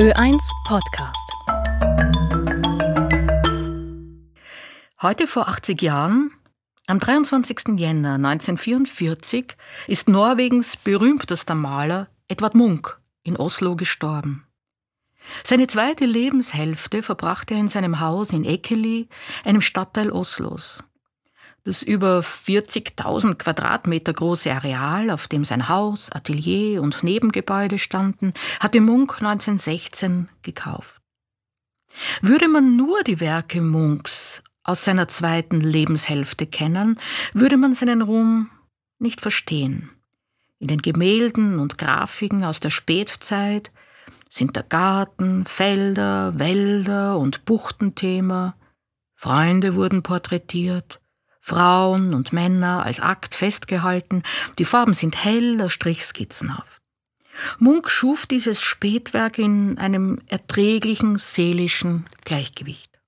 Ö1 Podcast. Heute vor 80 Jahren, am 23. Jänner 1944, ist Norwegens berühmtester Maler Edvard Munch in Oslo gestorben. Seine zweite Lebenshälfte verbrachte er in seinem Haus in Ekeli, einem Stadtteil Oslos. Das über 40.000 Quadratmeter große Areal, auf dem sein Haus, Atelier und Nebengebäude standen, hatte Munk 1916 gekauft. Würde man nur die Werke Munks aus seiner zweiten Lebenshälfte kennen, würde man seinen Ruhm nicht verstehen. In den Gemälden und Grafiken aus der Spätzeit sind der Garten, Felder, Wälder und Buchtenthema. Freunde wurden porträtiert, Frauen und Männer als Akt festgehalten, die Farben sind heller strichskizzenhaft. Munk schuf dieses Spätwerk in einem erträglichen seelischen Gleichgewicht.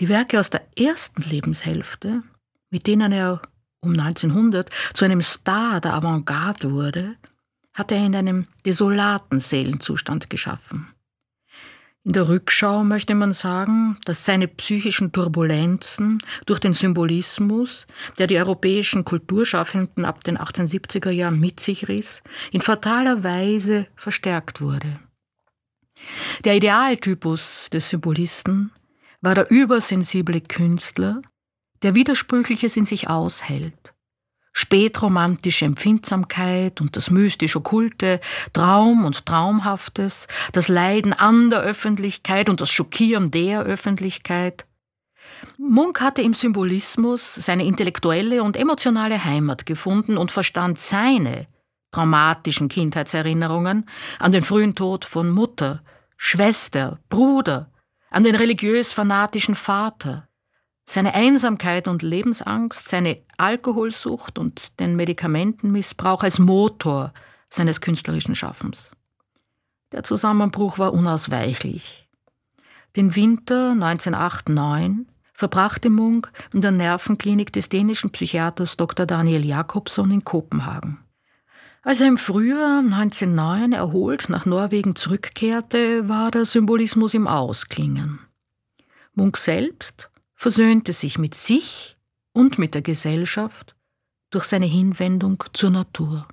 Die Werke aus der ersten Lebenshälfte, mit denen er um 1900 zu einem Star der Avantgarde wurde, hat er in einem desolaten Seelenzustand geschaffen. In der Rückschau möchte man sagen, dass seine psychischen Turbulenzen durch den Symbolismus, der die europäischen Kulturschaffenden ab den 1870er Jahren mit sich riss, in fataler Weise verstärkt wurde. Der Idealtypus des Symbolisten war der übersensible Künstler, der Widersprüchliches in sich aushält, spätromantische Empfindsamkeit und das mystisch Okkulte, Traum und Traumhaftes, das Leiden an der Öffentlichkeit und das Schockieren der Öffentlichkeit. Munk hatte im Symbolismus seine intellektuelle und emotionale Heimat gefunden und verstand seine traumatischen Kindheitserinnerungen an den frühen Tod von Mutter, Schwester, Bruder, an den religiös-fanatischen Vater, seine Einsamkeit und Lebensangst, seine Alkoholsucht und den Medikamentenmissbrauch als Motor seines künstlerischen Schaffens. Der Zusammenbruch war unausweichlich. Den Winter 1908-9 verbrachte Munk in der Nervenklinik des dänischen Psychiaters Dr. Daniel Jakobson in Kopenhagen. Als er im Frühjahr 1909 erholt nach Norwegen zurückkehrte, war der Symbolismus im Ausklingen. Munk selbst versöhnte sich mit sich und mit der Gesellschaft durch seine Hinwendung zur Natur.